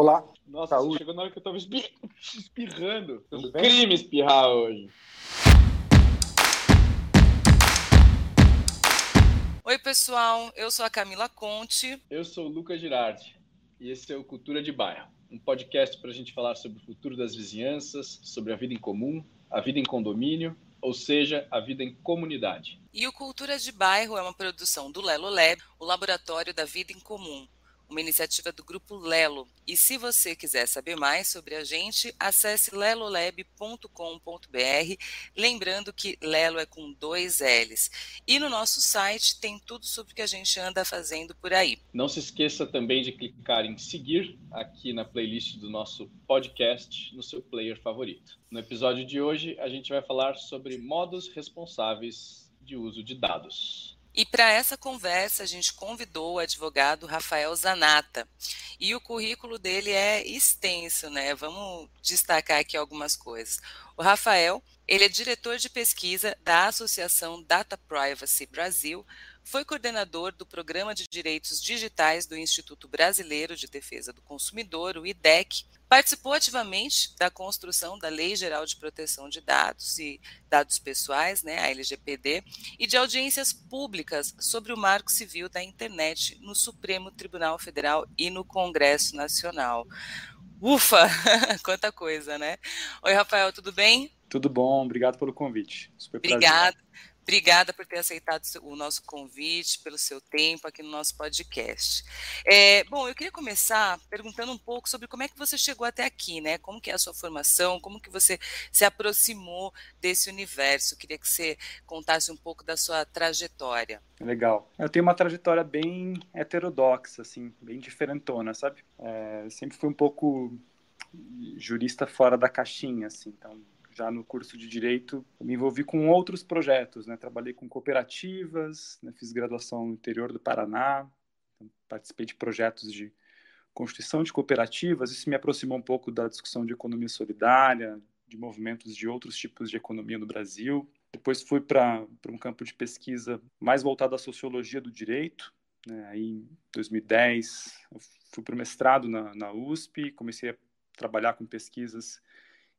Olá. Nossa, Saúde. chegou na hora que eu tava espirrando. Um crime espirrar hoje. Oi, pessoal. Eu sou a Camila Conte. Eu sou o Lucas Girardi. E esse é o Cultura de Bairro um podcast para a gente falar sobre o futuro das vizinhanças, sobre a vida em comum, a vida em condomínio, ou seja, a vida em comunidade. E o Cultura de Bairro é uma produção do Lelo Lab, o Laboratório da Vida em Comum uma iniciativa do Grupo Lelo. E se você quiser saber mais sobre a gente, acesse lelolab.com.br, lembrando que Lelo é com dois L's. E no nosso site tem tudo sobre o que a gente anda fazendo por aí. Não se esqueça também de clicar em seguir aqui na playlist do nosso podcast no seu player favorito. No episódio de hoje, a gente vai falar sobre modos responsáveis de uso de dados. E para essa conversa, a gente convidou o advogado Rafael Zanata. E o currículo dele é extenso, né? Vamos destacar aqui algumas coisas. O Rafael, ele é diretor de pesquisa da Associação Data Privacy Brasil, foi coordenador do Programa de Direitos Digitais do Instituto Brasileiro de Defesa do Consumidor, o IDEC, participou ativamente da construção da Lei Geral de Proteção de Dados e Dados Pessoais, né, a LGPD, e de audiências públicas sobre o Marco Civil da Internet no Supremo Tribunal Federal e no Congresso Nacional. Ufa, quanta coisa, né? Oi, Rafael, tudo bem? Tudo bom, obrigado pelo convite. Super Obrigada. Obrigada por ter aceitado o nosso convite, pelo seu tempo aqui no nosso podcast. É, bom, eu queria começar perguntando um pouco sobre como é que você chegou até aqui, né? Como que é a sua formação, como que você se aproximou desse universo. Eu queria que você contasse um pouco da sua trajetória. Legal. Eu tenho uma trajetória bem heterodoxa, assim, bem diferentona, sabe? É, sempre fui um pouco jurista fora da caixinha, assim, então no curso de direito, me envolvi com outros projetos, né? Trabalhei com cooperativas, né? fiz graduação no interior do Paraná, então participei de projetos de constituição de cooperativas. Isso me aproximou um pouco da discussão de economia solidária, de movimentos de outros tipos de economia no Brasil. Depois fui para um campo de pesquisa mais voltado à sociologia do direito. Né? Aí, em 2010, fui para o mestrado na, na USP, comecei a trabalhar com pesquisas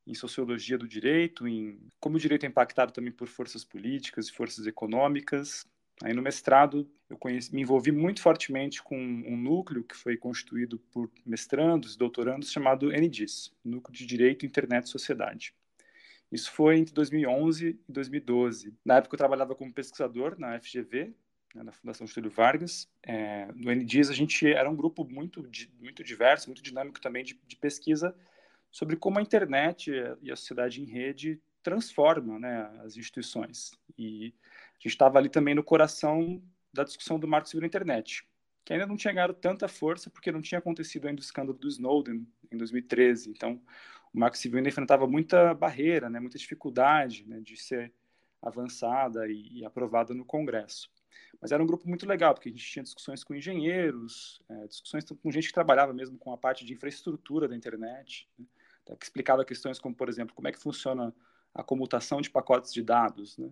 em sociologia do direito, em como o direito é impactado também por forças políticas e forças econômicas. Aí no mestrado eu conheci, me envolvi muito fortemente com um núcleo que foi constituído por mestrandos e doutorandos chamado NDIS, Núcleo de Direito, Internet e Sociedade. Isso foi entre 2011 e 2012. Na época eu trabalhava como pesquisador na FGV, né, na Fundação Getúlio Vargas. É, no NDIS a gente era um grupo muito, muito diverso, muito dinâmico também de, de pesquisa sobre como a internet e a sociedade em rede transforma né, as instituições. E a gente estava ali também no coração da discussão do Marco Civil da Internet, que ainda não tinha ganhado tanta força porque não tinha acontecido ainda o escândalo do Snowden em 2013. Então, o Marco Civil ainda enfrentava muita barreira, né, muita dificuldade né, de ser avançada e, e, aprovada no Congresso. Mas era um grupo muito legal, porque a gente tinha discussões com engenheiros, é, discussões com gente que trabalhava mesmo com a parte de infraestrutura da internet. Né? Tá, que explicava questões como, por exemplo, como é que funciona a comutação de pacotes de dados, né?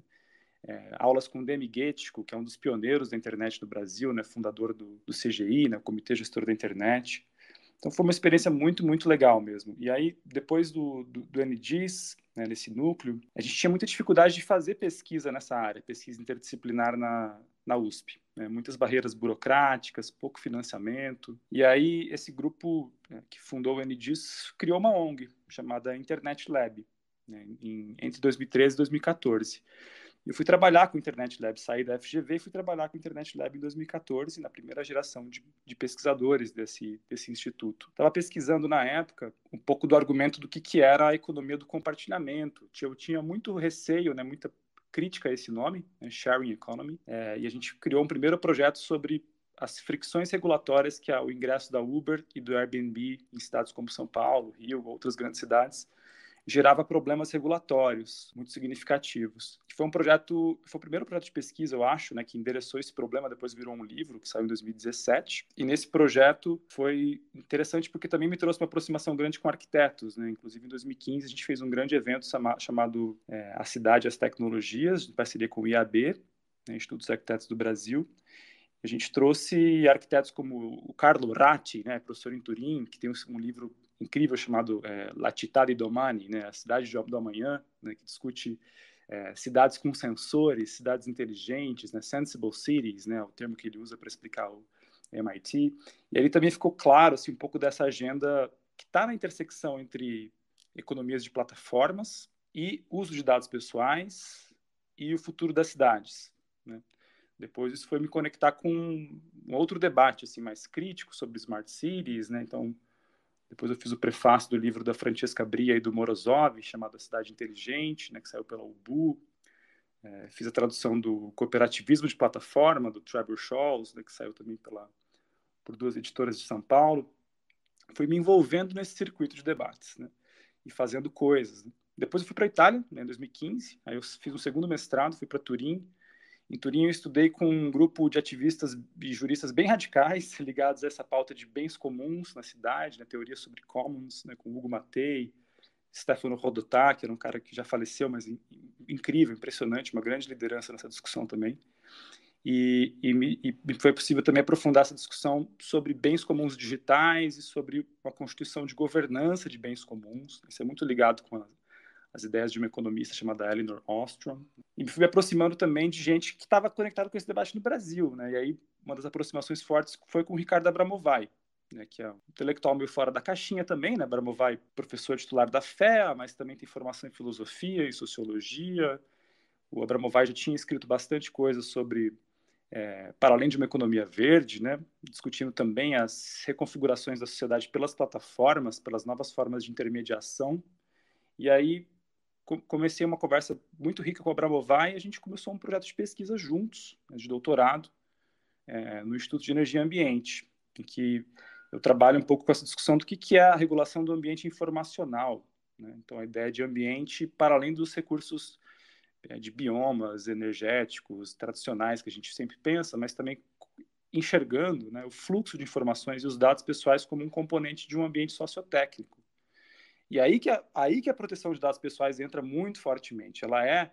É, aulas com Demi Guetico, que é um dos pioneiros da internet do Brasil, né, fundador do, do CGI, né, Comitê Gestor da Internet. Então foi uma experiência muito, muito legal mesmo. E aí, depois do, do, do né, nesse núcleo, a gente tinha muita dificuldade de fazer pesquisa nessa área, pesquisa interdisciplinar na, na USP. Né, muitas barreiras burocráticas, pouco financiamento. E aí, esse grupo né, que fundou o NGIS criou uma ONG chamada Internet Lab, né, em, entre 2013 e 2014. Eu fui trabalhar com o Internet Lab, saí da FGV e fui trabalhar com o Internet Lab em 2014, na primeira geração de, de pesquisadores desse, desse instituto. Estava pesquisando na época um pouco do argumento do que, que era a economia do compartilhamento. Eu tinha muito receio, né, muita crítica a esse nome, né, Sharing Economy, é, e a gente criou um primeiro projeto sobre as fricções regulatórias que o ingresso da Uber e do Airbnb em cidades como São Paulo, Rio, outras grandes cidades, gerava problemas regulatórios muito significativos. Foi um projeto, foi o primeiro projeto de pesquisa, eu acho, né, que endereçou esse problema, depois virou um livro que saiu em 2017. E nesse projeto foi interessante porque também me trouxe uma aproximação grande com arquitetos, né? Inclusive em 2015 a gente fez um grande evento chamado é, A Cidade e as Tecnologias, em parceria com o IAB, né, Instituto dos Arquitetos do Brasil. A gente trouxe arquitetos como o Carlo Ratti, né, professor em Turim, que tem um livro incrível chamado é, La Città di Domani, né, a cidade do amanhã, né, que discute é, cidades com sensores, cidades inteligentes, né, sensible cities, né, o termo que ele usa para explicar o MIT. E ali também ficou claro assim, um pouco dessa agenda que está na intersecção entre economias de plataformas e uso de dados pessoais e o futuro das cidades. Né? Depois isso foi me conectar com um outro debate assim mais crítico sobre smart cities, né? Então depois eu fiz o prefácio do livro da Francesca Bria e do Morozov, chamado A Cidade Inteligente, né, que saiu pela UBU. É, fiz a tradução do Cooperativismo de Plataforma, do Trevor Scholz, né, que saiu também pela, por duas editoras de São Paulo. Fui me envolvendo nesse circuito de debates né, e fazendo coisas. Né. Depois eu fui para a Itália, né, em 2015. Aí eu fiz um segundo mestrado, fui para Turim, em Turim, eu estudei com um grupo de ativistas e juristas bem radicais, ligados a essa pauta de bens comuns na cidade, na né, teoria sobre commons, né, com Hugo Matei, Stefano Rodotà, que era um cara que já faleceu, mas incrível, impressionante, uma grande liderança nessa discussão também. E, e, e, foi possível também aprofundar essa discussão sobre bens comuns digitais e sobre uma constituição de governança de bens comuns. Isso é muito ligado com a as ideias de uma economista chamada Eleanor Ostrom. E me aproximando também de gente que estava conectada com esse debate no Brasil. Né? E aí, uma das aproximações fortes foi com o Ricardo Abramovay, né, que é um intelectual meio fora da caixinha também, né? Abramovay, professor titular da FEA, mas também tem formação em filosofia e sociologia. O Abramovay já tinha escrito bastante coisa sobre, é, para além de uma economia verde, né? discutindo também as reconfigurações da sociedade pelas plataformas, pelas novas formas de intermediação. E aí comecei uma conversa muito rica com a Abramovay e a gente começou um projeto de pesquisa juntos, né, de doutorado, é, no Instituto de Energia e Ambiente, em que eu trabalho um pouco com essa discussão do que, que é a regulação do ambiente informacional. Né? Então, a ideia de ambiente para além dos recursos é, de biomas energéticos tradicionais que a gente sempre pensa, mas também enxergando né, o fluxo de informações e os dados pessoais como um componente de um ambiente sociotécnico. E aí que a, aí que a proteção de dados pessoais entra muito fortemente. Ela é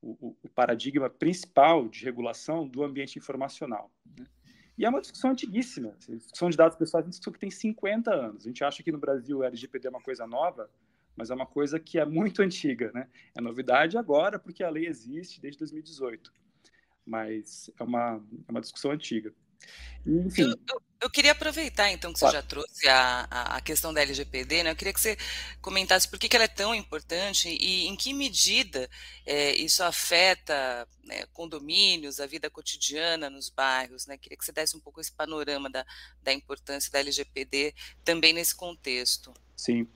o, o paradigma principal de regulação do ambiente informacional. Né? E é uma discussão antiguíssima. A discussão de dados pessoais é uma discussão que tem 50 anos. A gente acha que no Brasil o LGPD é uma coisa nova, mas é uma coisa que é muito antiga. Né? É novidade agora, porque a lei existe desde 2018. Mas é uma, é uma discussão antiga. Enfim. Eu, eu, eu, queria aproveitar, então, que claro. você já trouxe a, a, questão da LGPD, né? Eu queria que você comentasse por que, que ela é tão importante e em que medida é, isso afeta né, condomínios, a vida cotidiana nos bairros, né? Queria que você desse um pouco esse panorama da, da importância da LGPD também nesse contexto. Sim.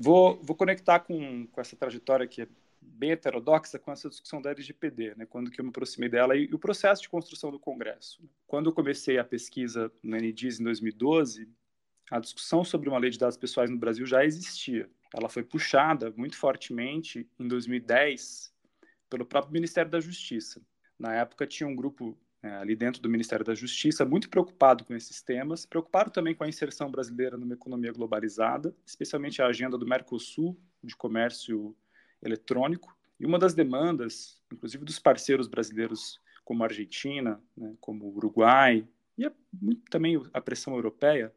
Vou, vou conectar com, com essa trajetória que é bem heterodoxa com essa discussão da LGPD, né, quando que eu me aproximei dela e, e o processo de construção do Congresso. Quando eu comecei a pesquisa no NDIS em 2012, a discussão sobre uma lei de dados pessoais no Brasil já existia. Ela foi puxada muito fortemente em 2010 pelo próprio Ministério da Justiça. Na época tinha um grupo é, ali dentro do Ministério da Justiça muito preocupado com esses temas, preocupado também com a inserção brasileira numa economia globalizada, especialmente a agenda do Mercosul de comércio eletrônico. E uma das demandas, inclusive dos parceiros brasileiros como a Argentina, né, como o Uruguai, e a, também a pressão europeia,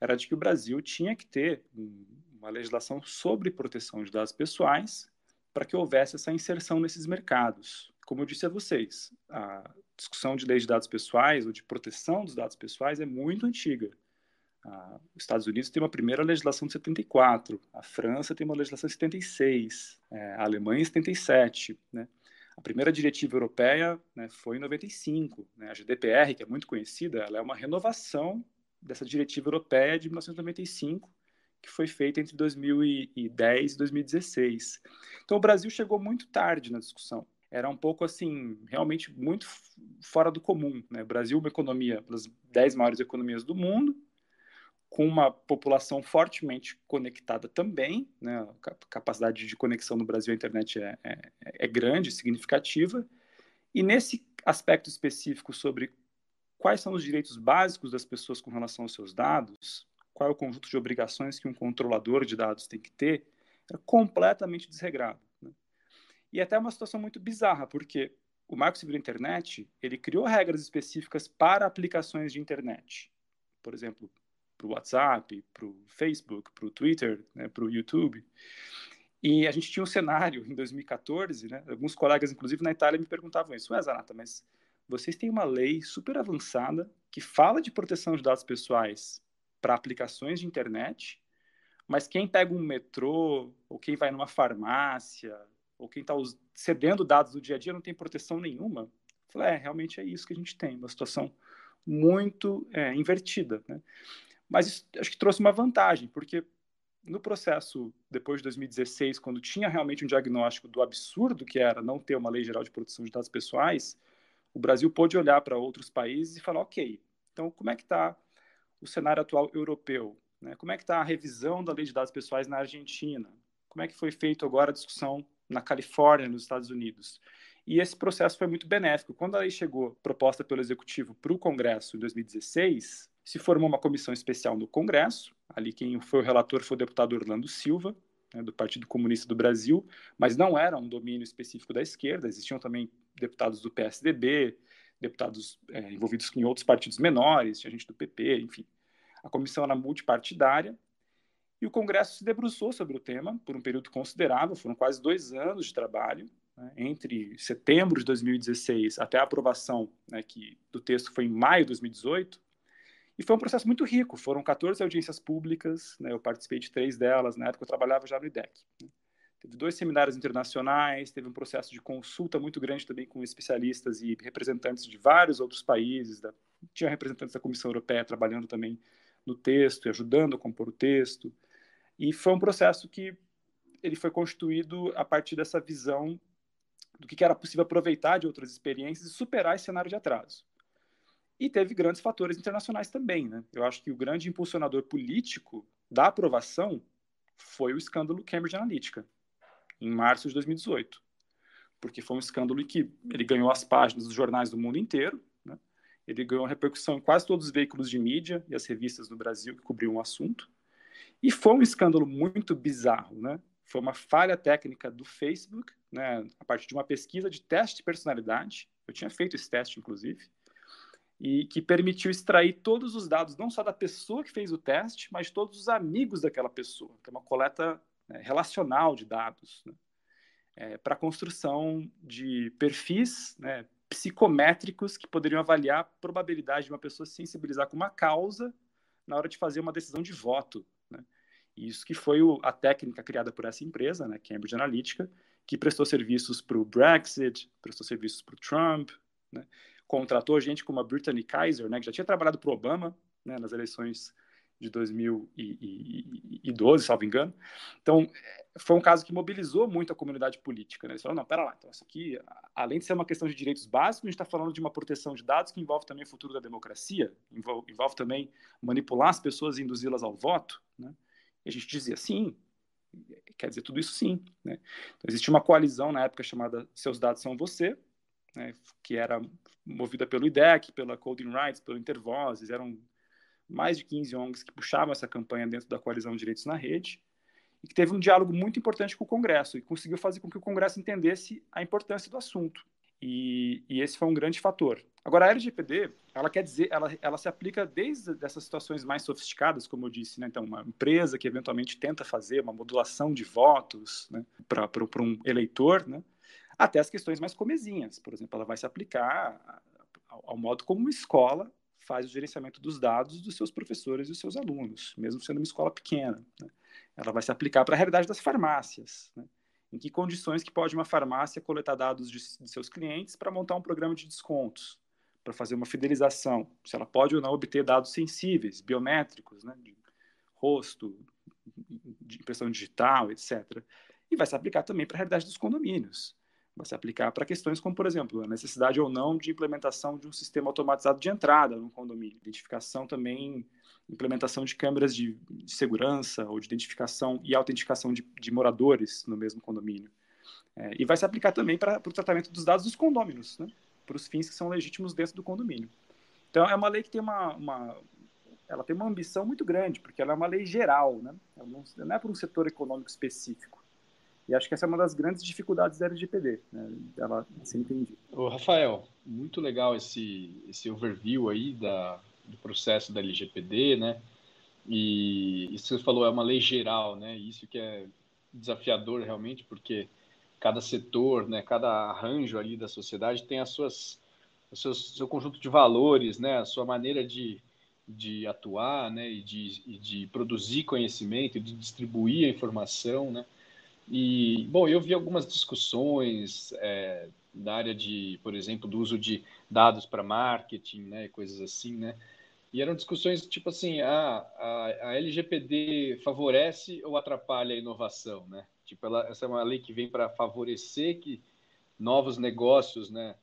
era de que o Brasil tinha que ter um, uma legislação sobre proteção de dados pessoais para que houvesse essa inserção nesses mercados. Como eu disse a vocês, a discussão de lei de dados pessoais ou de proteção dos dados pessoais é muito antiga. Ah, os Estados Unidos tem uma primeira legislação de 74, a França tem uma legislação de 76, é, a Alemanha em 77, né? A primeira diretiva europeia né, foi em 95. Né? A GDPR, que é muito conhecida, ela é uma renovação dessa diretiva europeia de 1995, que foi feita entre 2010 e 2016. Então, o Brasil chegou muito tarde na discussão. Era um pouco assim, realmente muito fora do comum. Né? O Brasil, uma economia, uma das dez maiores economias do mundo, com uma população fortemente conectada também, né? a capacidade de conexão no Brasil à internet é, é, é, grande, significativa, e nesse aspecto específico sobre quais são os direitos básicos das pessoas com relação aos seus dados, qual é o conjunto de obrigações que um controlador de dados tem que ter, é completamente desregrado. Né? E é até uma situação muito bizarra, porque o Marco Civil da Internet, ele criou regras específicas para aplicações de internet. Por exemplo, para o WhatsApp, para o Facebook, para o Twitter, né, para o YouTube. E a gente tinha um cenário em 2014, né, alguns colegas, inclusive na Itália, me perguntavam isso. Ué, Zanata, mas vocês têm uma lei super avançada que fala de proteção de dados pessoais para aplicações de internet, mas quem pega um metrô, ou quem vai numa farmácia, ou quem está cedendo dados do dia a dia não tem proteção nenhuma. Eu falei, é, realmente é isso que a gente tem, uma situação muito é, invertida. Né? Mas isso, acho que trouxe uma vantagem, porque no processo depois de 2016, quando tinha realmente um diagnóstico do absurdo que era não ter uma lei geral de proteção de dados pessoais, o Brasil pôde olhar para outros países e falar, ok, então como é que está o cenário atual europeu? Né? Como é que está a revisão da lei de dados pessoais na Argentina? Como é que foi feito agora a discussão na Califórnia, nos Estados Unidos. E esse processo foi muito benéfico. Quando a lei chegou proposta pelo Executivo para o Congresso em 2016, se formou uma comissão especial no Congresso. Ali quem foi o relator foi o deputado Orlando Silva, né, do Partido Comunista do Brasil, mas não era um domínio específico da esquerda. Existiam também deputados do PSDB, deputados é, envolvidos em outros partidos menores, tinha gente do PP, enfim. A comissão era multipartidária e o Congresso se debruçou sobre o tema por um período considerável, foram quase dois anos de trabalho, né, entre setembro de 2016 até a aprovação né, que, do texto foi em maio de 2018, e foi um processo muito rico, foram 14 audiências públicas, né, eu participei de três delas, na época eu trabalhava já no IDEC. Né. Teve dois seminários internacionais, teve um processo de consulta muito grande também com especialistas e representantes de vários outros países, da, tinha representantes da Comissão Europeia trabalhando também no texto e ajudando a compor o texto. E foi um processo que ele foi constituído a partir dessa visão do que era possível aproveitar de outras experiências e superar esse cenário de atraso. E teve grandes fatores internacionais também. Né? Eu acho que o grande impulsionador político da aprovação foi o escândalo Cambridge Analytica, em março de 2018. Porque foi um escândalo que ele ganhou as páginas dos jornais do mundo inteiro, né? ele ganhou repercussão em quase todos os veículos de mídia e as revistas no Brasil que cobriam o assunto. E foi um escândalo muito bizarro, né? Foi uma falha técnica do Facebook, né, a partir de uma pesquisa de teste de personalidade. Eu tinha feito esse teste, inclusive, e que permitiu extrair todos os dados, não só da pessoa que fez o teste, mas todos os amigos daquela pessoa, que é uma coleta né, relacional de dados, né, é, para a construção de perfis né, psicométricos que poderiam avaliar a probabilidade de uma pessoa se sensibilizar com uma causa na hora de fazer uma decisão de voto isso que foi o, a técnica criada por essa empresa, né, Cambridge Analytica, que prestou serviços para o Brexit, prestou serviços para o Trump, né, contratou gente como a Brittany Kaiser, né, que já tinha trabalhado para Obama né, nas eleições de 2012, salvo engano. Então, foi um caso que mobilizou muito a comunidade política. Né? Eles falaram, não, pera lá, então isso aqui, além de ser uma questão de direitos básicos, a gente está falando de uma proteção de dados que envolve também o futuro da democracia, envolve, envolve também manipular as pessoas e induzi-las ao voto, né? E a gente dizia, sim, quer dizer tudo isso sim. Né? Então, existia uma coalizão na época chamada Seus Dados São Você, né, que era movida pelo IDEC, pela Coding Rights, pelo Intervozes, eram mais de 15 ONGs que puxavam essa campanha dentro da coalizão de direitos na rede, e que teve um diálogo muito importante com o Congresso, e conseguiu fazer com que o Congresso entendesse a importância do assunto. E, e, esse foi um grande fator. Agora, a LGPD, ela quer dizer, ela, ela se aplica desde essas situações mais sofisticadas, como eu disse, né? Então, uma empresa que eventualmente tenta fazer uma modulação de votos né? para um eleitor, né? Até as questões mais comezinhas. Por exemplo, ela vai se aplicar ao, modo como uma escola faz o gerenciamento dos dados dos seus professores e dos seus alunos, mesmo sendo uma escola pequena. Né? Ela vai se aplicar para a realidade das farmácias. Né? em que condições que pode uma farmácia coletar dados de, de seus clientes para montar um programa de descontos, para fazer uma fidelização, se ela pode ou não obter dados sensíveis, biométricos, né, de rosto, de impressão digital, etc. E vai se aplicar também para a realidade dos condomínios. Vai se aplicar para questões como, por exemplo, a necessidade ou não de implementação de um sistema automatizado de entrada no condomínio, identificação também implementação de câmeras de, segurança ou de identificação e autenticação de, de moradores no mesmo condomínio. É, e vai se aplicar também para o tratamento dos dados dos condôminos, né, para os fins que são legítimos dentro do condomínio. Então, é uma lei que tem uma, uma ela tem uma ambição muito grande, porque ela é uma lei geral, né? Ela não, não é para um setor econômico específico. E acho que essa é uma das grandes dificuldades da LGPD, né, ela ser entendida. Rafael, muito legal esse, esse overview aí da, do processo da LGPD, né? E isso que você falou é uma lei geral, né? Isso que é desafiador realmente, porque cada setor, né, cada arranjo ali da sociedade tem as suas, o seu, seu conjunto de valores, né, a sua maneira de, de atuar, né, e de, e de produzir conhecimento, de distribuir a informação, né. E, bom, eu vi algumas discussões é, da área de, por exemplo, do uso de dados para marketing, né, coisas assim, né, e eram discussões tipo assim, ah, a, a LGPD favorece ou atrapalha a inovação, né? Tipo, ela, essa é uma lei que vem para favorecer que novos negócios, né,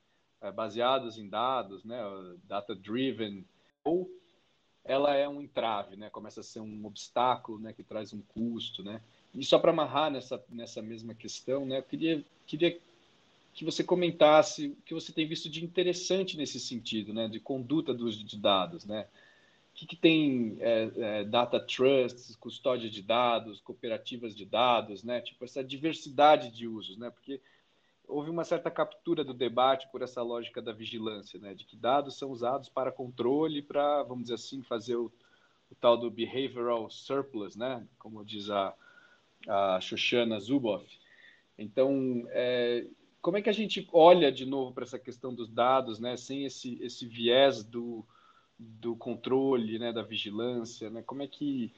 eh, baseados em dados, né, data driven, ou ela é um entrave, né, começa a ser um obstáculo, né, que traz um custo, né? E só para amarrar nessa nessa mesma questão, né, eu queria queria que você comentasse o que você tem visto de interessante nesse sentido, né, de conduta do uso de dados, né? O que, que tem é, é, data trusts, custódia de dados, cooperativas de dados, né? Tipo essa diversidade de usos, né? Porque houve uma certa captura do debate por essa lógica da vigilância, né? De que dados são usados para controle, para, vamos dizer assim, fazer o, o tal do behavioral surplus, né? Como diz a, a Shoshana Zuboff. Então, é, como é que a gente olha de novo para essa questão dos dados, né, sem esse, esse viés do, do controle, né, da vigilância, né? Como é que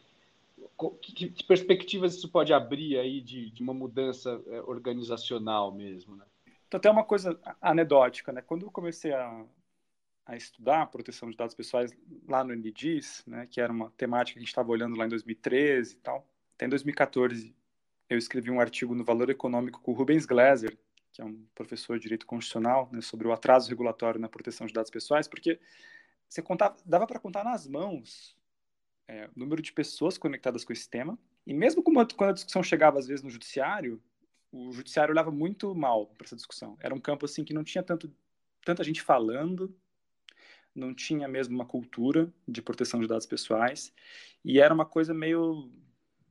que, que perspectivas isso pode abrir aí de, de uma mudança é, organizacional mesmo, né? Então, tem uma coisa anedótica, né? Quando eu comecei a, a estudar a proteção de dados pessoais lá no NDIS, né, que era uma temática que a gente estava olhando lá em 2013 e tal, até em 2014 eu escrevi um artigo no Valor Econômico com o Rubens Gleiser, que é um professor de direito constitucional, né, sobre o atraso regulatório na proteção de dados pessoais, porque você contava, dava para contar nas mãos é, o número de pessoas conectadas com esse tema, e mesmo quando a discussão chegava às vezes no judiciário, o judiciário olhava muito mal para essa discussão. Era um campo assim que não tinha tanto, tanta gente falando, não tinha mesmo uma cultura de proteção de dados pessoais, e era uma coisa meio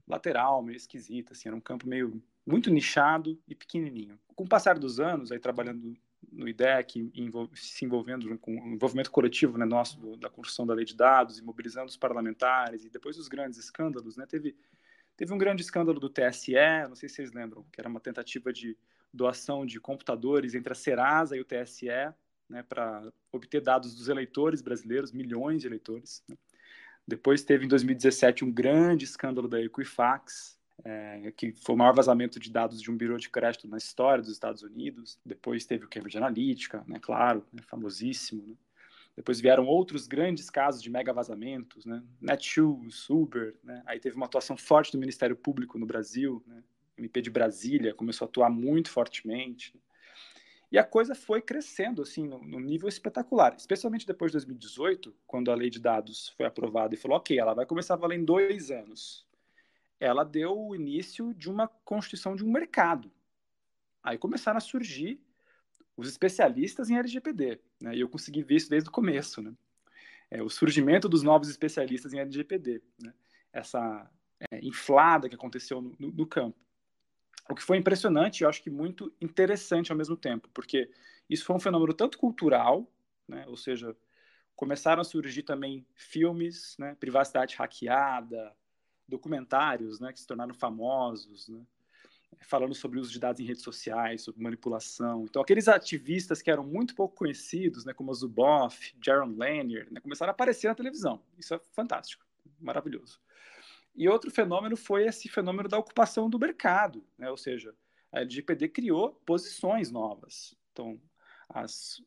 lateral, meio esquisita, assim, era um campo meio muito nichado e pequenininho. Com o passar dos anos, aí trabalhando no IDEC, se envolvendo com o envolvimento coletivo né, nosso do, da construção da lei de dados e mobilizando os parlamentares e depois os grandes escândalos, né, teve teve um grande escândalo do TSE, não sei se vocês lembram, que era uma tentativa de doação de computadores entre a Serasa e o TSE, né, para obter dados dos eleitores brasileiros, milhões de eleitores. Né. Depois teve em 2017 um grande escândalo da Equifax, é, que foi o maior vazamento de dados de um bureau de crédito na história dos Estados Unidos. Depois teve o Cambridge Analytica, né, claro, né, famosíssimo. Né. Depois vieram outros grandes casos de mega vazamentos, né, Netshoes, Uber. Né. Aí teve uma atuação forte do Ministério Público no Brasil, né, MP de Brasília começou a atuar muito fortemente. Né. E a coisa foi crescendo assim no, nível espetacular, especialmente depois de 2018, quando a lei de dados foi aprovada e falou, ok, ela vai começar a valer em dois anos ela deu o início de uma constituição de um mercado. Aí começaram a surgir os especialistas em LGPD, né? E eu consegui ver isso desde o começo, né? É, o surgimento dos novos especialistas em LGPD, né? Essa é, inflada que aconteceu no, no campo. O que foi impressionante, eu acho que muito interessante ao mesmo tempo, porque isso foi um fenômeno tanto cultural, né? Ou seja, começaram a surgir também filmes, né? Privacidade hackeada, documentários né, que se tornaram famosos, né, falando sobre o uso de dados em redes sociais, sobre manipulação. Então, aqueles ativistas que eram muito pouco conhecidos, né, como Zuboff, Jaron Lanier, né, começaram a aparecer na televisão. Isso é fantástico, maravilhoso. E outro fenômeno foi esse fenômeno da ocupação do mercado, né, ou seja, a LGPD criou posições novas. Então, as,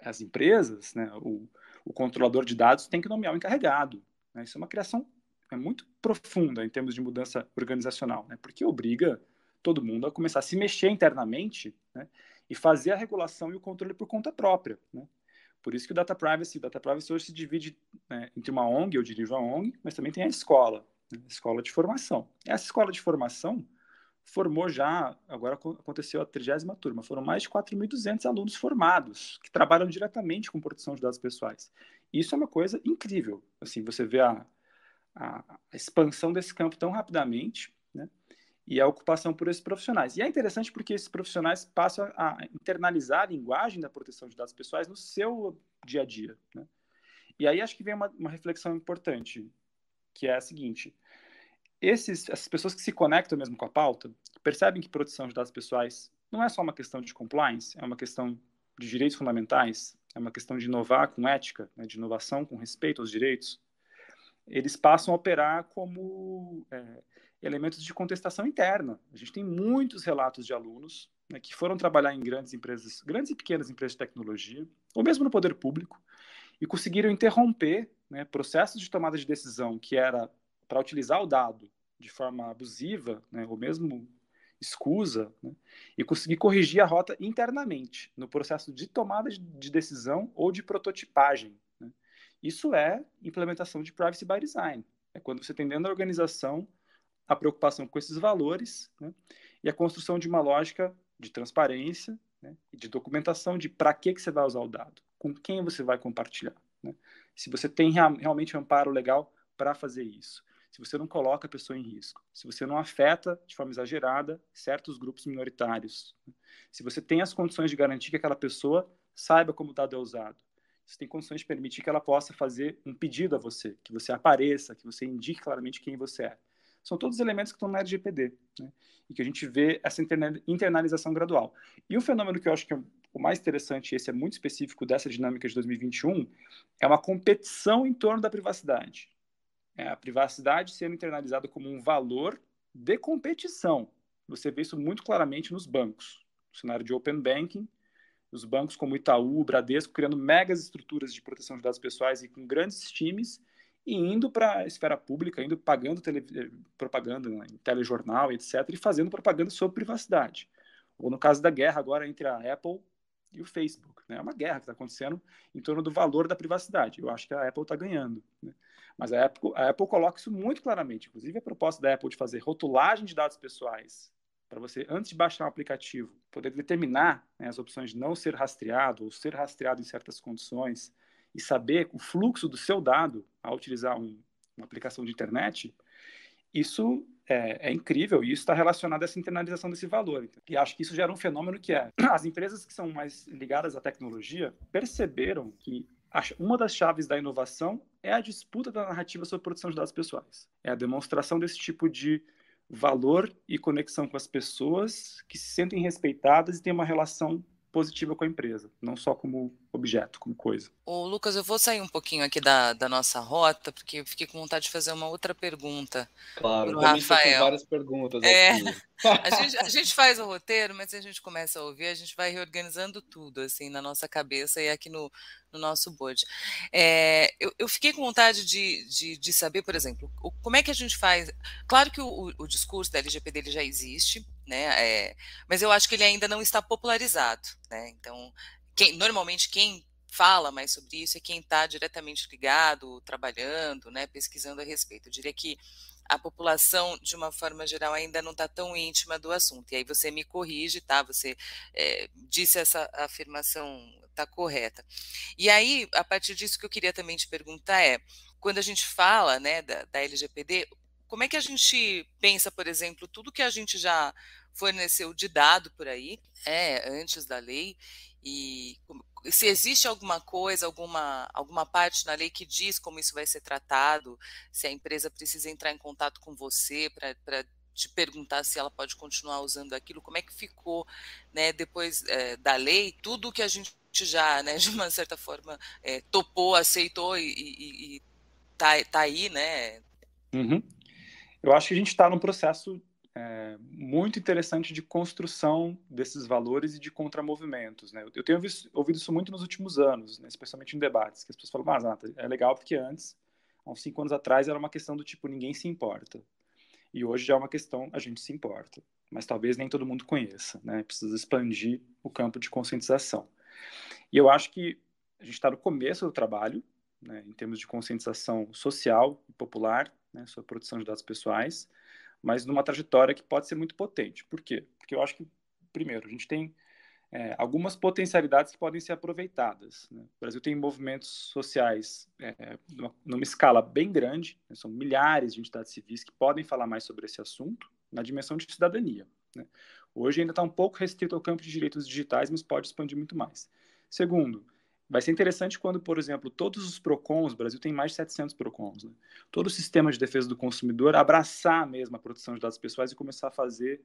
as empresas, né, o, o controlador de dados tem que nomear o encarregado. Né, isso é uma criação é muito profunda em termos de mudança organizacional, né? porque obriga todo mundo a começar a se mexer internamente né? e fazer a regulação e o controle por conta própria. Né? Por isso que o Data Privacy, Data Privacy hoje se divide né, entre uma ONG, eu dirijo a ONG, mas também tem a escola, escola de formação. Essa escola de formação formou já, agora aconteceu a 30 turma, foram mais de 4.200 alunos formados, que trabalham diretamente com proteção de dados pessoais. Isso é uma coisa incrível. Assim, você vê a, a, a expansão desse campo tão rapidamente, né? e a ocupação por esses profissionais. E é interessante porque esses profissionais passam a internalizar a linguagem da proteção de dados pessoais no seu dia a dia. Né? E aí acho que vem uma, uma, reflexão importante, que é a seguinte: esses, essas pessoas que se conectam mesmo com a pauta percebem que proteção de dados pessoais não é só uma questão de compliance, é uma questão de direitos fundamentais, é uma questão de inovar com ética, né, de inovação com respeito aos direitos. Eles passam a operar como é, elementos de contestação interna. A gente tem muitos relatos de alunos né, que foram trabalhar em grandes empresas, grandes e pequenas empresas de tecnologia, ou mesmo no poder público, e conseguiram interromper né, processos de tomada de decisão que era para utilizar o dado de forma abusiva, né, ou mesmo escusa, né, e conseguir corrigir a rota internamente, no processo de tomada de decisão ou de prototipagem. Né. Isso é implementação de privacy by design. É quando você tem dentro da organização a preocupação com esses valores né, e a construção de uma lógica de transparência né, e de documentação de para que, que você vai usar o dado, com quem você vai compartilhar. Se você tem realmente amparo legal para fazer isso, se você não coloca a pessoa em risco, se você não afeta de forma exagerada certos grupos minoritários, se você tem as condições de garantir que aquela pessoa saiba como o dado é usado, se tem condições de permitir que ela possa fazer um pedido a você, que você apareça, que você indique claramente quem você é são todos elementos que estão na LGPD, né? e que a gente vê essa internalização gradual. E o fenômeno que eu acho que é o mais interessante, esse é muito específico dessa dinâmica de 2021, é uma competição em torno da privacidade. É a privacidade sendo internalizada como um valor de competição. Você vê isso muito claramente nos bancos, no cenário de open banking, os bancos como Itaú, Bradesco, criando megas estruturas de proteção de dados pessoais e com grandes times, e indo para a esfera pública, indo pagando tele, propaganda né, em telejornal, etc., e fazendo propaganda sobre privacidade. Ou no caso da guerra agora entre a Apple e o Facebook. Né? É uma guerra que está acontecendo em torno do valor da privacidade. Eu acho que a Apple está ganhando. Né? Mas a Apple, a Apple coloca isso muito claramente. Inclusive, a proposta da Apple de fazer rotulagem de dados pessoais para você, antes de baixar um aplicativo, poder determinar né, as opções de não ser rastreado ou ser rastreado em certas condições, e saber o fluxo do seu dado ao utilizar um, uma aplicação de internet, isso é, é incrível e isso está relacionado a essa internalização desse valor. E acho que isso gera um fenômeno que é as empresas que são mais ligadas à tecnologia perceberam que uma das chaves da inovação é a disputa da narrativa sobre produção de dados pessoais. É a demonstração desse tipo de valor e conexão com as pessoas que se sentem respeitadas e têm uma relação positiva com a empresa, não só como objeto, como coisa. Ô, Lucas, eu vou sair um pouquinho aqui da, da nossa rota, porque eu fiquei com vontade de fazer uma outra pergunta. Claro, Rafael. várias perguntas é, aqui. A gente, a gente faz o roteiro, mas se a gente começa a ouvir, a gente vai reorganizando tudo, assim, na nossa cabeça e aqui no, no nosso board. É, eu, eu, fiquei com vontade de, de, de, saber, por exemplo, o, como é que a gente faz. Claro que o, o discurso da LGPD ele já existe, né? É, mas eu acho que ele ainda não está popularizado, né? Então, quem, normalmente quem fala mais sobre isso é quem está diretamente ligado, trabalhando, né, pesquisando a respeito. Eu diria que a população, de uma forma geral, ainda não está tão íntima do assunto. E aí você me corrige, tá? Você é, disse essa afirmação está correta. E aí, a partir disso que eu queria também te perguntar é, quando a gente fala né, da, da LGPD, como é que a gente pensa, por exemplo, tudo que a gente já forneceu de dado por aí, é, antes da lei, e se existe alguma coisa, alguma, alguma parte na lei que diz como isso vai ser tratado, se a empresa precisa entrar em contato com você para te perguntar se ela pode continuar usando aquilo, como é que ficou né, depois é, da lei, tudo que a gente já, né, de uma certa forma, é, topou, aceitou e, e, e tá, tá aí, né? Uhum. Eu acho que a gente está num processo é, muito interessante de construção desses valores e de contramovimentos. Né? Eu tenho visto, ouvido isso muito nos últimos anos, né? especialmente em debates, que as pessoas falam, mas Nata, é legal porque antes, há uns cinco anos atrás, era uma questão do tipo, ninguém se importa. E hoje já é uma questão, a gente se importa. Mas talvez nem todo mundo conheça, né? Precisa expandir o campo de conscientização. E eu acho que a gente está no começo do trabalho, né, em termos de conscientização social e popular né, sobre a produção de dados pessoais, mas numa trajetória que pode ser muito potente. Por quê? Porque eu acho que, primeiro, a gente tem é, algumas potencialidades que podem ser aproveitadas. Né? O Brasil tem movimentos sociais é, numa, numa, escala bem grande, né? são milhares de entidades civis que podem falar mais sobre esse assunto, na dimensão de cidadania. Né? Hoje ainda está um pouco restrito ao campo de direitos digitais, mas pode expandir muito mais. Segundo, vai ser interessante quando, por exemplo, todos os PROCONs, o Brasil tem mais de 700 PROCONs, né? todo o sistema de defesa do consumidor abraçar mesmo a proteção de dados pessoais e começar a fazer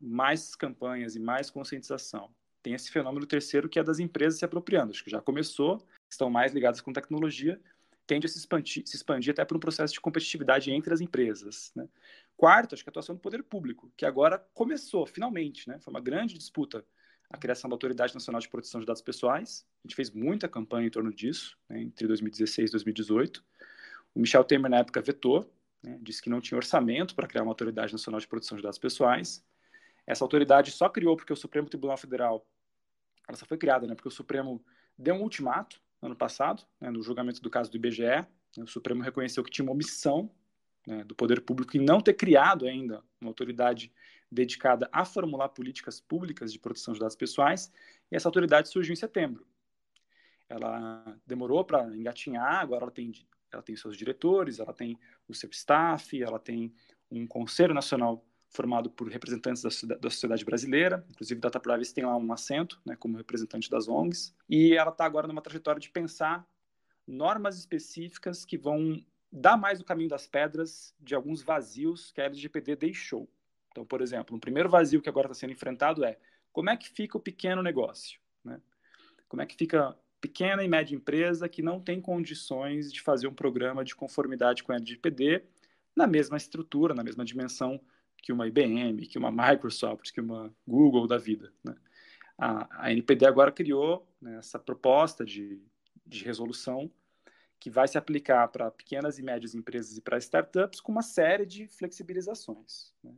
mais campanhas e mais conscientização. Tem esse fenômeno terceiro que é das empresas se apropriando. Acho que já começou, estão mais ligadas com tecnologia, tende a se expandir, se expandir até por um processo de competitividade entre as empresas. Né? Quarto, acho que a atuação do poder público, que agora começou, finalmente. Né? Foi uma grande disputa a criação da Autoridade Nacional de Proteção de Dados Pessoais. A gente fez muita campanha em torno disso, né, entre 2016 e 2018. O Michel Temer, na época, vetou, né, disse que não tinha orçamento para criar uma Autoridade Nacional de Proteção de Dados Pessoais. Essa autoridade só criou porque o Supremo Tribunal Federal, ela só foi criada né, porque o Supremo deu um ultimato ano passado, né, no julgamento do caso do IBGE. Né, o Supremo reconheceu que tinha uma omissão né, do poder público em não ter criado ainda uma autoridade dedicada a formular políticas públicas de proteção de dados pessoais, e essa autoridade surgiu em setembro. Ela demorou para engatinhar, agora ela tem, ela tem seus diretores, ela tem o seu staff, ela tem um conselho nacional formado por representantes da, da sociedade brasileira, inclusive Data Privacy tem lá um assento, né, como representante das ONGs, e ela está agora numa trajetória de pensar normas específicas que vão dar mais o caminho das pedras de alguns vazios que a LGPD deixou. Então, por exemplo, um primeiro vazio que agora está sendo enfrentado é como é que fica o pequeno negócio, né? Como é que fica pequena e média empresa que não tem condições de fazer um programa de conformidade com a LGPD na mesma estrutura, na mesma dimensão que uma IBM, que uma Microsoft, que uma Google da vida. Né? A, a, NPD agora criou né, essa proposta de, de resolução que vai se aplicar para pequenas e médias empresas e para startups com uma série de flexibilizações. Né?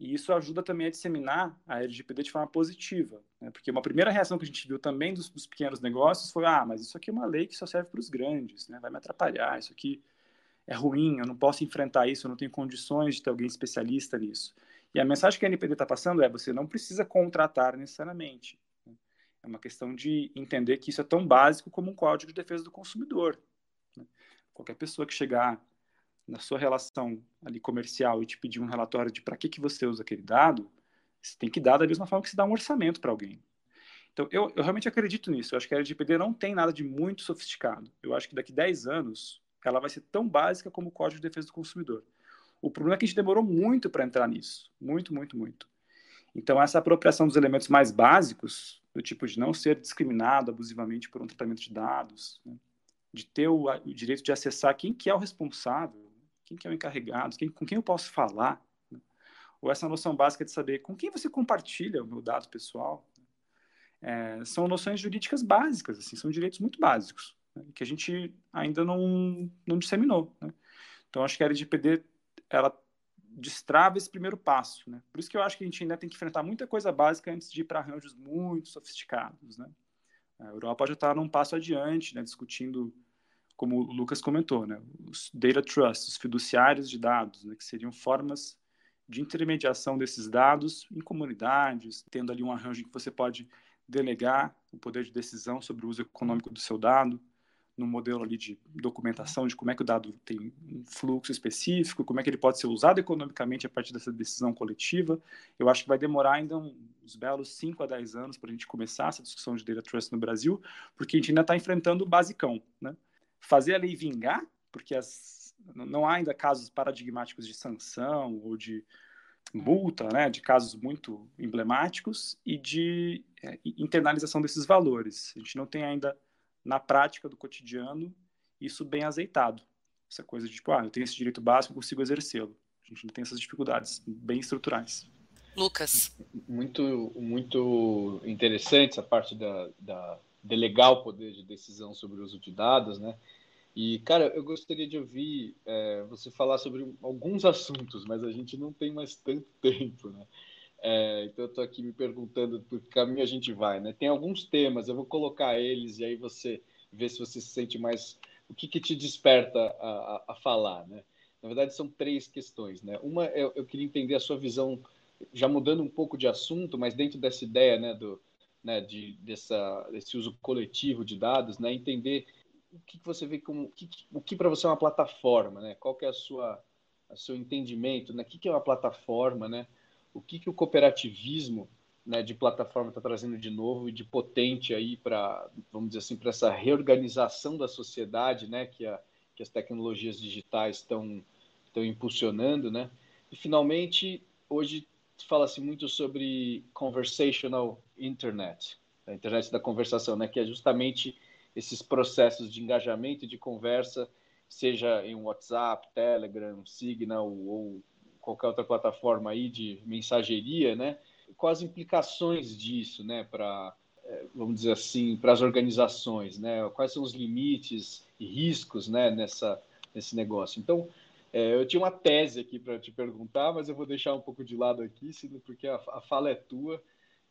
E isso ajuda também a disseminar a LGPD de forma positiva, né? porque uma primeira reação que a gente viu também dos, dos, pequenos negócios foi: ah, mas isso aqui é uma lei que só serve para os grandes, né? vai me atrapalhar, isso aqui é ruim, eu não posso enfrentar isso, eu não tenho condições de ter alguém especialista nisso. E a mensagem que a NPD está passando é: você não precisa contratar necessariamente. Né? É uma questão de entender que isso é tão básico como um código de defesa do consumidor. Né? Qualquer pessoa que chegar na sua relação ali comercial e te pedir um relatório de para que, que você usa aquele dado, você tem que dar da mesma forma que você dá um orçamento para alguém. Então, eu, eu, realmente acredito nisso. Eu acho que a LGPD não tem nada de muito sofisticado. Eu acho que daqui 10 anos, ela vai ser tão básica como o Código de Defesa do Consumidor. O problema é que a gente demorou muito para entrar nisso. Muito, muito, muito. Então, essa apropriação dos elementos mais básicos, do tipo de não ser discriminado abusivamente por um tratamento de dados, né? de ter o, o, direito de acessar quem que é o responsável, quem que é o encarregado, quem, com quem eu posso falar, né? ou essa noção básica de saber com quem você compartilha o meu dado pessoal, é, são noções jurídicas básicas, assim, são direitos muito básicos né, que a gente ainda não, não disseminou. Né? Então, acho que a LGPD ela destrava esse primeiro passo. Né? Por isso que eu acho que a gente ainda tem que enfrentar muita coisa básica antes de ir para arranjos muito sofisticados. Né? A Europa já está num passo adiante, né, discutindo, como o Lucas comentou, né, os data trusts, os fiduciários de dados, né, que seriam formas de intermediação desses dados em comunidades, tendo ali um arranjo em que você pode delegar o poder de decisão sobre o uso econômico do seu dado, no modelo ali de documentação de como é que o dado tem um fluxo específico, como é que ele pode ser usado economicamente a partir dessa decisão coletiva. Eu acho que vai demorar ainda uns belos 5 a 10 anos para a gente começar essa discussão de data trust no Brasil, porque a gente ainda está enfrentando o basicão, né? Fazer a lei vingar, porque as, não há ainda casos paradigmáticos de sanção ou de multa, né, de casos muito emblemáticos e de é, internalização desses valores. A gente não tem ainda na prática do cotidiano, isso bem azeitado. Essa coisa de, tipo, ah, eu tenho esse direito básico, consigo exercê-lo. A gente não tem essas dificuldades bem estruturais. Lucas. Muito, muito interessante essa parte da, da delegar o poder de decisão sobre o uso de dados, né? E, cara, eu gostaria de ouvir é, você falar sobre alguns assuntos, mas a gente não tem mais tanto tempo, né? É, então eu estou aqui me perguntando por que caminho a gente vai, né? Tem alguns temas, eu vou colocar eles e aí você vê se você se sente mais o que, que te desperta a, a, a, falar, né? Na verdade são três questões, né? Uma eu, eu, queria entender a sua visão, já mudando um pouco de assunto, mas dentro dessa ideia, né, do, né, de dessa desse uso coletivo de dados, né? Entender o que, que você vê como o que, que para você é uma plataforma, né? Qual que é a sua o seu entendimento, né? O que, que é uma plataforma, né? O que, que o cooperativismo né, de plataforma está trazendo de novo e de potente aí para, vamos dizer assim, para essa reorganização da sociedade, né, que, a, que as tecnologias digitais estão estão impulsionando, né? E finalmente, hoje fala-se muito sobre conversational internet, a internet da conversação, né, que é justamente esses processos de engajamento e de conversa, seja em WhatsApp, Telegram, Signal ou qualquer outra plataforma aí de mensageria, né? Quais implicações disso, né, para é, vamos dizer assim, para as organizações, né? Quais são os limites e riscos, né, nessa nesse negócio? Então, é, eu tinha uma tese aqui para te perguntar, mas eu vou deixar um pouco de lado aqui, porque a, a fala é tua.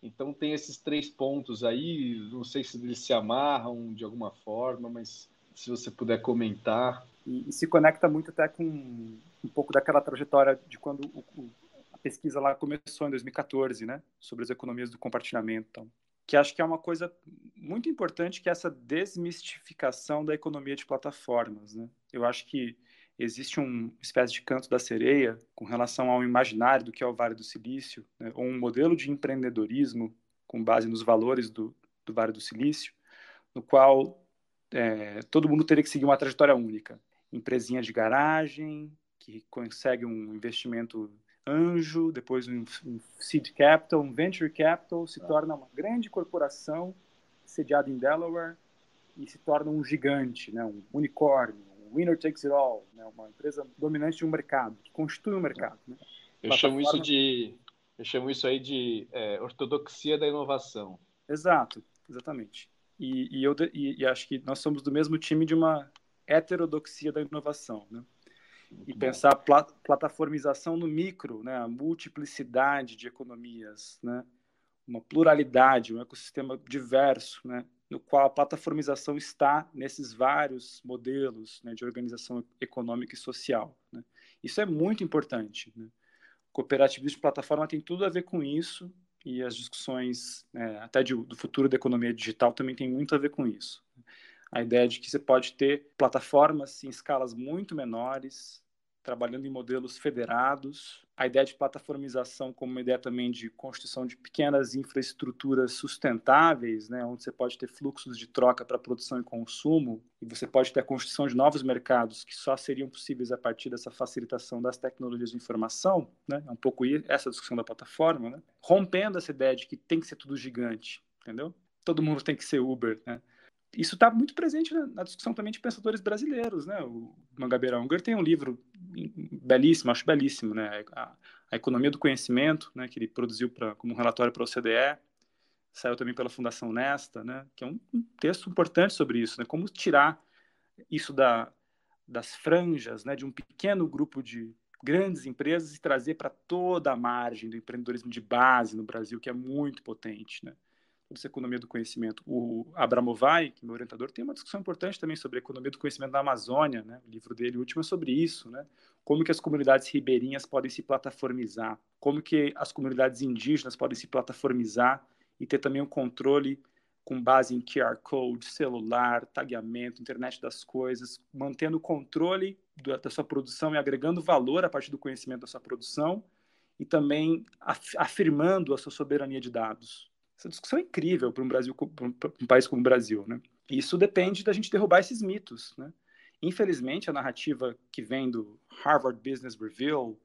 Então tem esses três pontos aí, não sei se eles se amarram de alguma forma, mas se você puder comentar. E, e se conecta muito até com um pouco daquela trajetória de quando o, o, a pesquisa lá começou em 2014, né, sobre as economias do compartilhamento, então, que acho que é uma coisa muito importante que é essa desmistificação da economia de plataformas, né? Eu acho que existe uma espécie de canto da sereia com relação ao imaginário do que é o Vale do Silício, né, ou um modelo de empreendedorismo com base nos valores do, do Vale do Silício, no qual é, todo mundo teria que seguir uma trajetória única. Empresinha de garagem, que consegue um investimento anjo, depois um, um seed capital, um venture capital, se torna uma grande corporação sediada em Delaware e se torna um gigante, né, um unicórnio, winner takes it all, né? uma empresa dominante de um mercado, que constitui um mercado. Né? Eu chamo isso de eu chamo isso aí de é, ortodoxia da inovação. Exato, exatamente. E, e eu e, e, acho que nós somos do mesmo time de uma heterodoxia da inovação, né? E pensar plat plataformização no micro, né? A multiplicidade de economias, né? Uma pluralidade, um ecossistema diverso, né? No qual a plataformização está nesses vários modelos né, de organização econômica e social. Né? Isso é muito importante. Né? Cooperativismo de plataforma tem tudo a ver com isso e as discussões né, até de, do futuro da economia digital também tem muito a ver com isso. A ideia de que você pode ter plataformas em escalas muito menores, trabalhando em modelos federados. A ideia de plataformização como uma ideia também de construção de pequenas infraestruturas sustentáveis, né, onde você pode ter fluxos de troca para produção e consumo, e você pode ter a construção de novos mercados que só seriam possíveis a partir dessa facilitação das tecnologias de informação, né, é um pouco essa discussão da plataforma, né, rompendo essa ideia de que tem que ser tudo gigante, entendeu? Todo mundo tem que ser Uber, né? Isso está muito presente na, na, discussão também de pensadores brasileiros, né? O Mangabeira Unger tem um livro belíssimo, acho belíssimo, né? A, a Economia do Conhecimento, né? Que ele produziu para como relatório para o OCDE, saiu também pela Fundação Nesta, né? Que é um, um texto importante sobre isso, né? Como tirar isso da, das franjas, né? De um pequeno grupo de grandes empresas e trazer para toda a margem do empreendedorismo de base no Brasil, que é muito potente, né? Essa economia do conhecimento. O Abramovay, que é meu orientador, tem uma discussão importante também sobre a economia do conhecimento na Amazônia, né? O livro dele, o último, é sobre isso, né? Como que as comunidades ribeirinhas podem se plataformizar, como que as comunidades indígenas podem se plataformizar e ter também um controle com base em QR Code, celular, tagueamento, internet das coisas, mantendo o controle da sua produção e agregando valor a partir do conhecimento da sua produção e também afirmando a sua soberania de dados. Essa discussão é incrível para um, Brasil, um país como o Brasil, né? Isso depende da gente derrubar esses mitos, né? Infelizmente, a narrativa que vem do Harvard Business Review,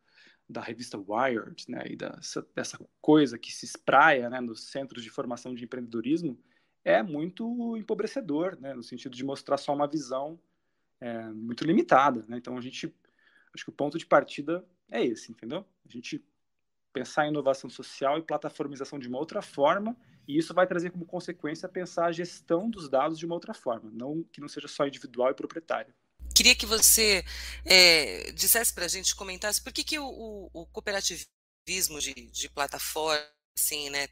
da revista Wired, né, e dessa, dessa coisa que se espraia né, nos centros de formação de empreendedorismo, é muito empobrecedor, né, no sentido de mostrar só uma visão é, muito limitada. Né? Então, a gente, acho que o ponto de partida é esse, entendeu? A gente pensar em inovação social e plataformização de uma outra forma, e isso vai trazer como consequência pensar a gestão dos dados de uma outra forma, não que não seja só individual e proprietário. Queria que você é, dissesse para a gente, comentasse por que, que o, o, o cooperativismo de, de, plataforma, assim, né,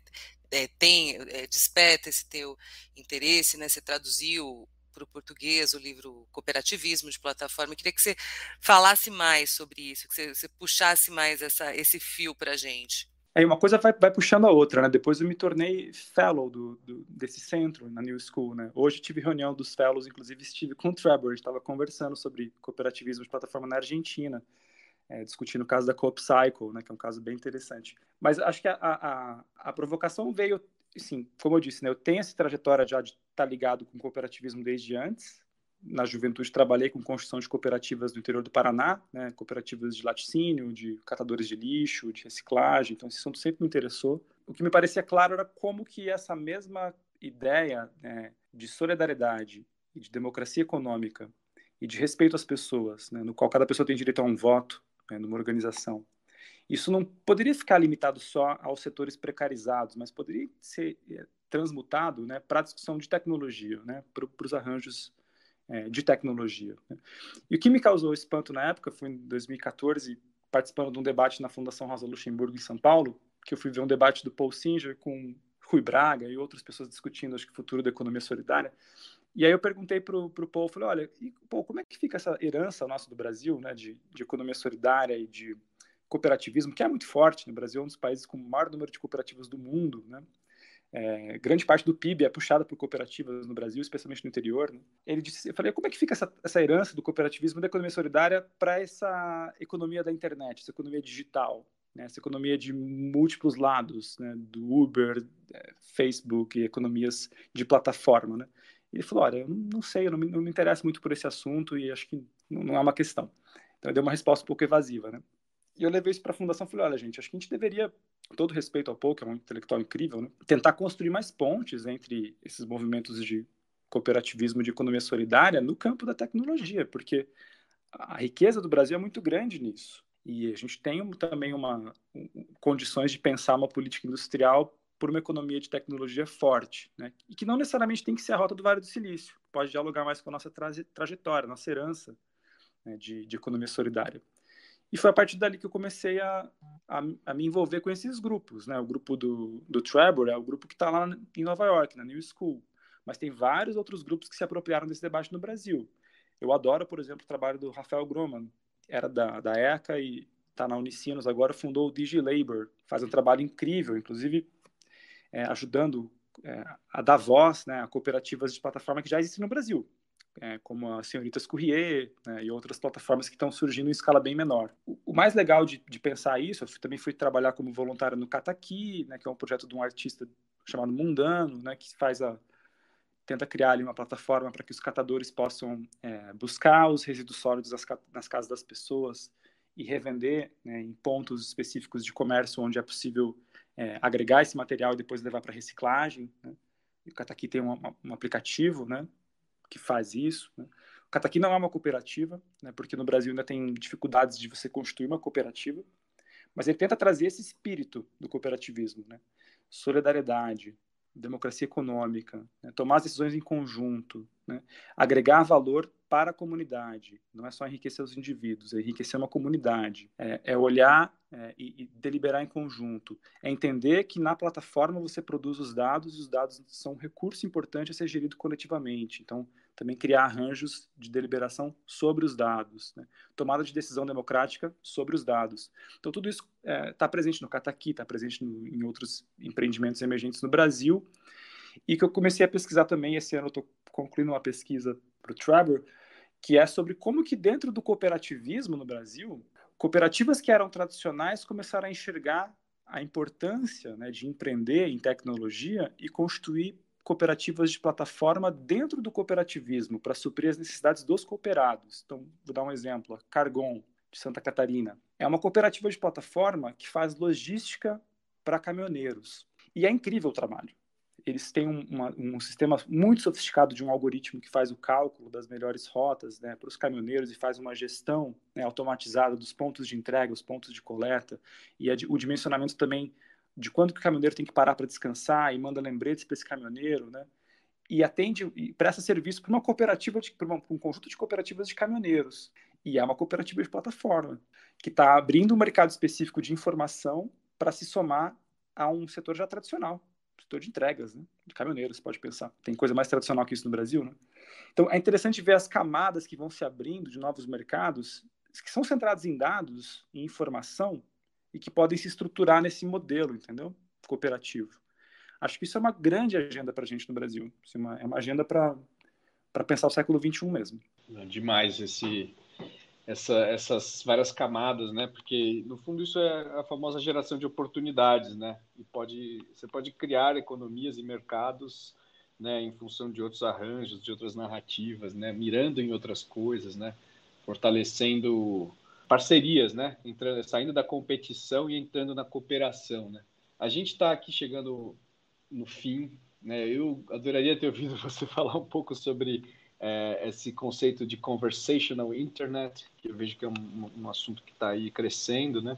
é, tem, é, desperta esse teu interesse, né, você traduziu para o português o livro Cooperativismo de Plataforma. Eu queria que você falasse mais sobre isso, que você, você puxasse mais essa, esse fio para a gente. É, uma coisa vai, vai, puxando a outra, né? Depois eu me tornei fellow do, do, desse centro na New School, né? Hoje tive reunião dos fellows, inclusive estive com o Trevor, estava conversando sobre cooperativismo de plataforma na Argentina. é, discutindo o caso da Coop Cycle, né, que é um caso bem interessante. Mas acho que a, a, a provocação veio, sim, como eu disse, né, eu tenho essa trajetória já de estar tá ligado com cooperativismo desde antes. Na juventude trabalhei com construção de cooperativas no interior do Paraná, né, cooperativas de laticínio, de catadores de lixo, de reciclagem, então esse assunto sempre me interessou. O que me parecia claro era como que essa mesma ideia né, de solidariedade e de democracia econômica e de respeito às pessoas, né, no qual cada pessoa tem direito a um voto né, numa organização. Isso não poderia ficar limitado só aos setores precarizados, mas poderia ser é, transmutado né, para a discussão de tecnologia, né, para os arranjos é, de tecnologia. Né. E o que me causou espanto na época foi em 2014, participando de um debate na Fundação Rosa Luxemburgo, em São Paulo, que eu fui ver um debate do Paul Singer com Rui Braga e outras pessoas discutindo acho que o futuro da economia solidária. E aí eu perguntei para o Paul, falei, olha, e, Paul, como é que fica essa herança nossa do Brasil, né, de, de economia solidária e de cooperativismo, que é muito forte no Brasil, é um dos países com o maior número de cooperativas do mundo, né? É, grande parte do PIB é puxada por cooperativas no Brasil, especialmente no interior. Né? Ele disse, eu falei, como é que fica essa, essa herança do cooperativismo da economia solidária para essa economia da internet, essa economia digital, né? essa economia de múltiplos lados, né? do Uber, é, Facebook, economias de plataforma, né? Ele falou, olha, eu não sei, eu não me, não me interesso muito por esse assunto e acho que não, não é uma questão. Então, eu dei uma resposta um pouco evasiva, né? E eu levei isso para a fundação e falei, olha, gente, acho que a gente deveria, com todo respeito ao Paul, que é um intelectual incrível, né? tentar construir mais pontes entre esses movimentos de cooperativismo de economia solidária no campo da tecnologia, porque a riqueza do Brasil é muito grande nisso. E a gente tem também uma um, condições de pensar uma política industrial por uma economia de tecnologia forte, né? e que não necessariamente tem que ser a rota do Vale do Silício, pode dialogar mais com a nossa traje, trajetória, nossa herança né, de, de, economia solidária. E foi a partir dali que eu comecei a, a, a me envolver com esses grupos. Né? O grupo do, do Trevor é o grupo que está lá em Nova York, na New School, mas tem vários outros grupos que se apropriaram desse debate no Brasil. Eu adoro, por exemplo, o trabalho do Rafael Groman, era da, da ECA e está na Unicinos agora, fundou o DigiLabor, faz um trabalho incrível, inclusive é, ajudando é, a dar voz né, a cooperativas de plataforma que já existem no Brasil, é, como a Senhoritas Courrier né, e outras plataformas que estão surgindo em escala bem menor. O, o mais legal de, de, pensar isso, eu também fui trabalhar como voluntário no Cataqui, né, que é um projeto de um artista chamado Mundano, né, que faz a tenta criar ali uma plataforma para que os catadores possam é, buscar os resíduos sólidos nas, nas, casas das pessoas e revender né, em pontos específicos de comércio onde é possível é, agregar esse material e depois levar para reciclagem. Né? O Cataqui tem um, um, aplicativo né, que faz isso. Né? O Cataqui não é uma cooperativa, né, porque no Brasil ainda tem dificuldades de você constituir uma cooperativa, mas ele tenta trazer esse espírito do cooperativismo, né? solidariedade, democracia econômica, né? tomar as decisões em conjunto, né? agregar valor para a comunidade. Não é só enriquecer os indivíduos, é enriquecer uma comunidade. É, é olhar é, e, e, deliberar em conjunto. É entender que na plataforma você produz os dados e os dados são um recurso importante a ser gerido coletivamente. Então, também criar arranjos de deliberação sobre os dados, né? tomada de decisão democrática sobre os dados. Então, tudo isso está é, presente no Cataqui, está presente no, em outros empreendimentos emergentes no Brasil, e que eu comecei a pesquisar também, esse ano eu estou concluindo uma pesquisa para o Trevor, que é sobre como que dentro do cooperativismo no Brasil, cooperativas que eram tradicionais começaram a enxergar a importância né, de empreender em tecnologia e construir cooperativas de plataforma dentro do cooperativismo para suprir as necessidades dos cooperados. Então, vou dar um exemplo: Cargon, de Santa Catarina. É uma cooperativa de plataforma que faz logística para caminhoneiros. E é incrível o trabalho. Eles têm um, uma, um sistema muito sofisticado de um algoritmo que faz o cálculo das melhores rotas né, para os caminhoneiros e faz uma gestão né, automatizada dos pontos de entrega, os pontos de coleta e o dimensionamento também de quando que o caminhoneiro tem que parar para descansar e manda lembretes para esse caminhoneiro, né? E atende e presta serviço para uma cooperativa, para um conjunto de cooperativas de caminhoneiros. E é uma cooperativa de plataforma que está abrindo um mercado específico de informação para se somar a um setor já tradicional, setor de entregas, né? de caminhoneiros, pode pensar. Tem coisa mais tradicional que isso no Brasil, né? Então é interessante ver as camadas que vão se abrindo de novos mercados que são centrados em dados e informação e que podem se estruturar nesse modelo, entendeu? Cooperativo. Acho que isso é uma grande agenda para a gente no Brasil. É uma, é uma agenda para pensar o século XXI mesmo. Demais esse, essa, essas várias camadas, né? Porque no fundo isso é a famosa geração de oportunidades, né? E pode você pode criar economias e mercados, né? Em função de outros arranjos, de outras narrativas, né? Mirando em outras coisas, né? Fortalecendo parcerias, né? Entrando, saindo da competição e entrando na cooperação, né? A gente está aqui chegando no fim, né? Eu adoraria ter ouvido você falar um pouco sobre é, esse conceito de conversational internet, que eu vejo que é um, um assunto que está aí crescendo, né?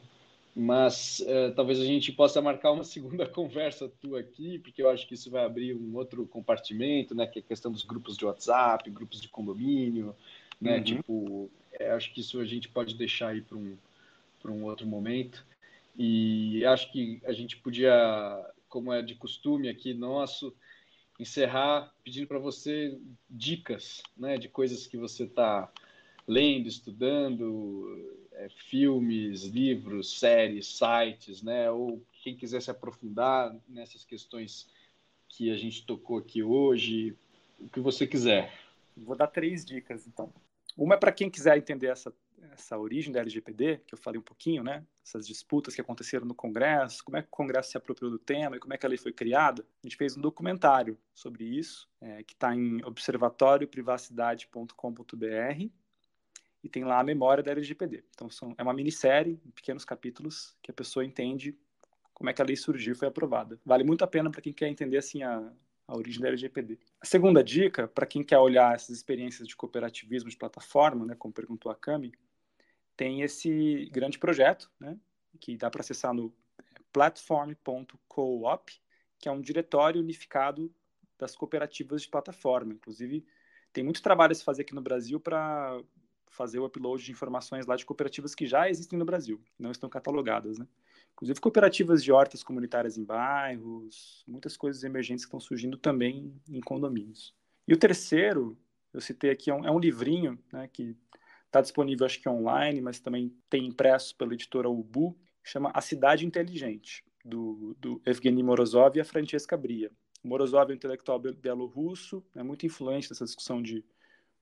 Mas é, talvez a gente possa marcar uma segunda conversa tua aqui, porque eu acho que isso vai abrir um outro compartimento, né? Que é a questão dos grupos de WhatsApp, grupos de condomínio, né? Uhum. Tipo, é, acho que isso a gente pode deixar aí para um, um outro momento. E acho que a gente podia, como é de costume aqui nosso, encerrar pedindo para você dicas né, de coisas que você está lendo, estudando, é, filmes, livros, séries, sites, né? Ou quem quiser se aprofundar nessas questões que a gente tocou aqui hoje, o que você quiser. Vou dar três dicas, então. Uma é para quem quiser entender essa essa origem da LGPD, que eu falei um pouquinho, né? Essas disputas que aconteceram no Congresso, como é que o Congresso se apropriou do tema e como é que a lei foi criada. A gente fez um documentário sobre isso, é, que está em observatórioprivacidade.com.br e tem lá a memória da LGPD. Então, são, é uma minissérie, em pequenos capítulos, que a pessoa entende como é que a lei surgiu e foi aprovada. Vale muito a pena para quem quer entender assim a, a origem da LGPD. A segunda dica, para quem quer olhar essas experiências de cooperativismo de plataforma, né, como perguntou a Cami, tem esse grande projeto, né, que dá para acessar no platform.coop, que é um diretório unificado das cooperativas de plataforma. Inclusive, tem muito trabalho a se fazer aqui no Brasil para fazer o upload de informações lá de cooperativas que já existem no Brasil, não estão catalogadas, né? Inclusive cooperativas de hortas comunitárias em bairros, muitas coisas emergentes que estão surgindo também em condomínios. E o terceiro, eu citei aqui, é um, é um livrinho, né, que Está disponível, acho que online, mas também tem impresso pela editora Ubu, chama A Cidade Inteligente, do, do Evgeny Morozov e a Francesca Bria. Morozov é um intelectual belorrusso, é muito influente nessa discussão de,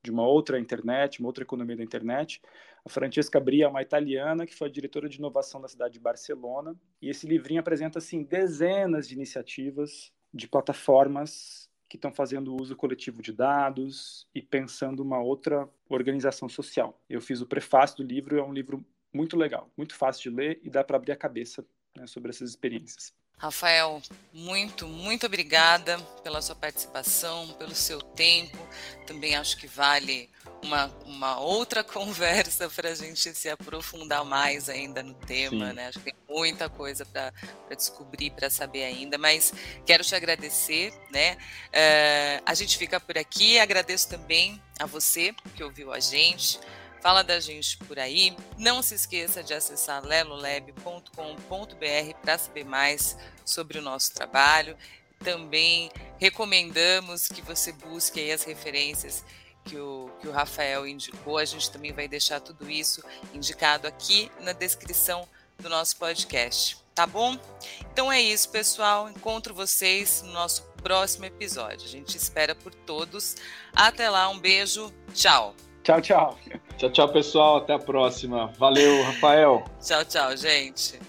de uma outra internet, uma outra economia da internet. A Francesca Bria é uma italiana que foi diretora de inovação da cidade de Barcelona. E esse livrinho apresenta assim dezenas de iniciativas de plataformas que estão fazendo uso coletivo de dados e pensando uma outra organização social. Eu fiz o prefácio do livro, é um livro muito legal, muito fácil de ler e dá para abrir a cabeça né, sobre essas experiências. Rafael, muito, muito obrigada pela sua participação, pelo seu tempo. Também acho que vale uma, uma outra conversa para a gente se aprofundar mais ainda no tema, Sim. né? Acho que tem muita coisa para descobrir, para saber ainda, mas quero te agradecer, né? Uh, a gente fica por aqui, agradeço também a você que ouviu a gente. Fala da gente por aí. Não se esqueça de acessar lelolab.com.br para saber mais sobre o nosso trabalho. Também recomendamos que você busque as referências que o, que o Rafael indicou. A gente também vai deixar tudo isso indicado aqui na descrição do nosso podcast. Tá bom? Então é isso, pessoal. Encontro vocês no nosso próximo episódio. A gente espera por todos. Até lá, um beijo. Tchau. Tchau, tchau. Tchau, tchau, pessoal. Até a próxima. Valeu, Rafael. Tchau, tchau, gente.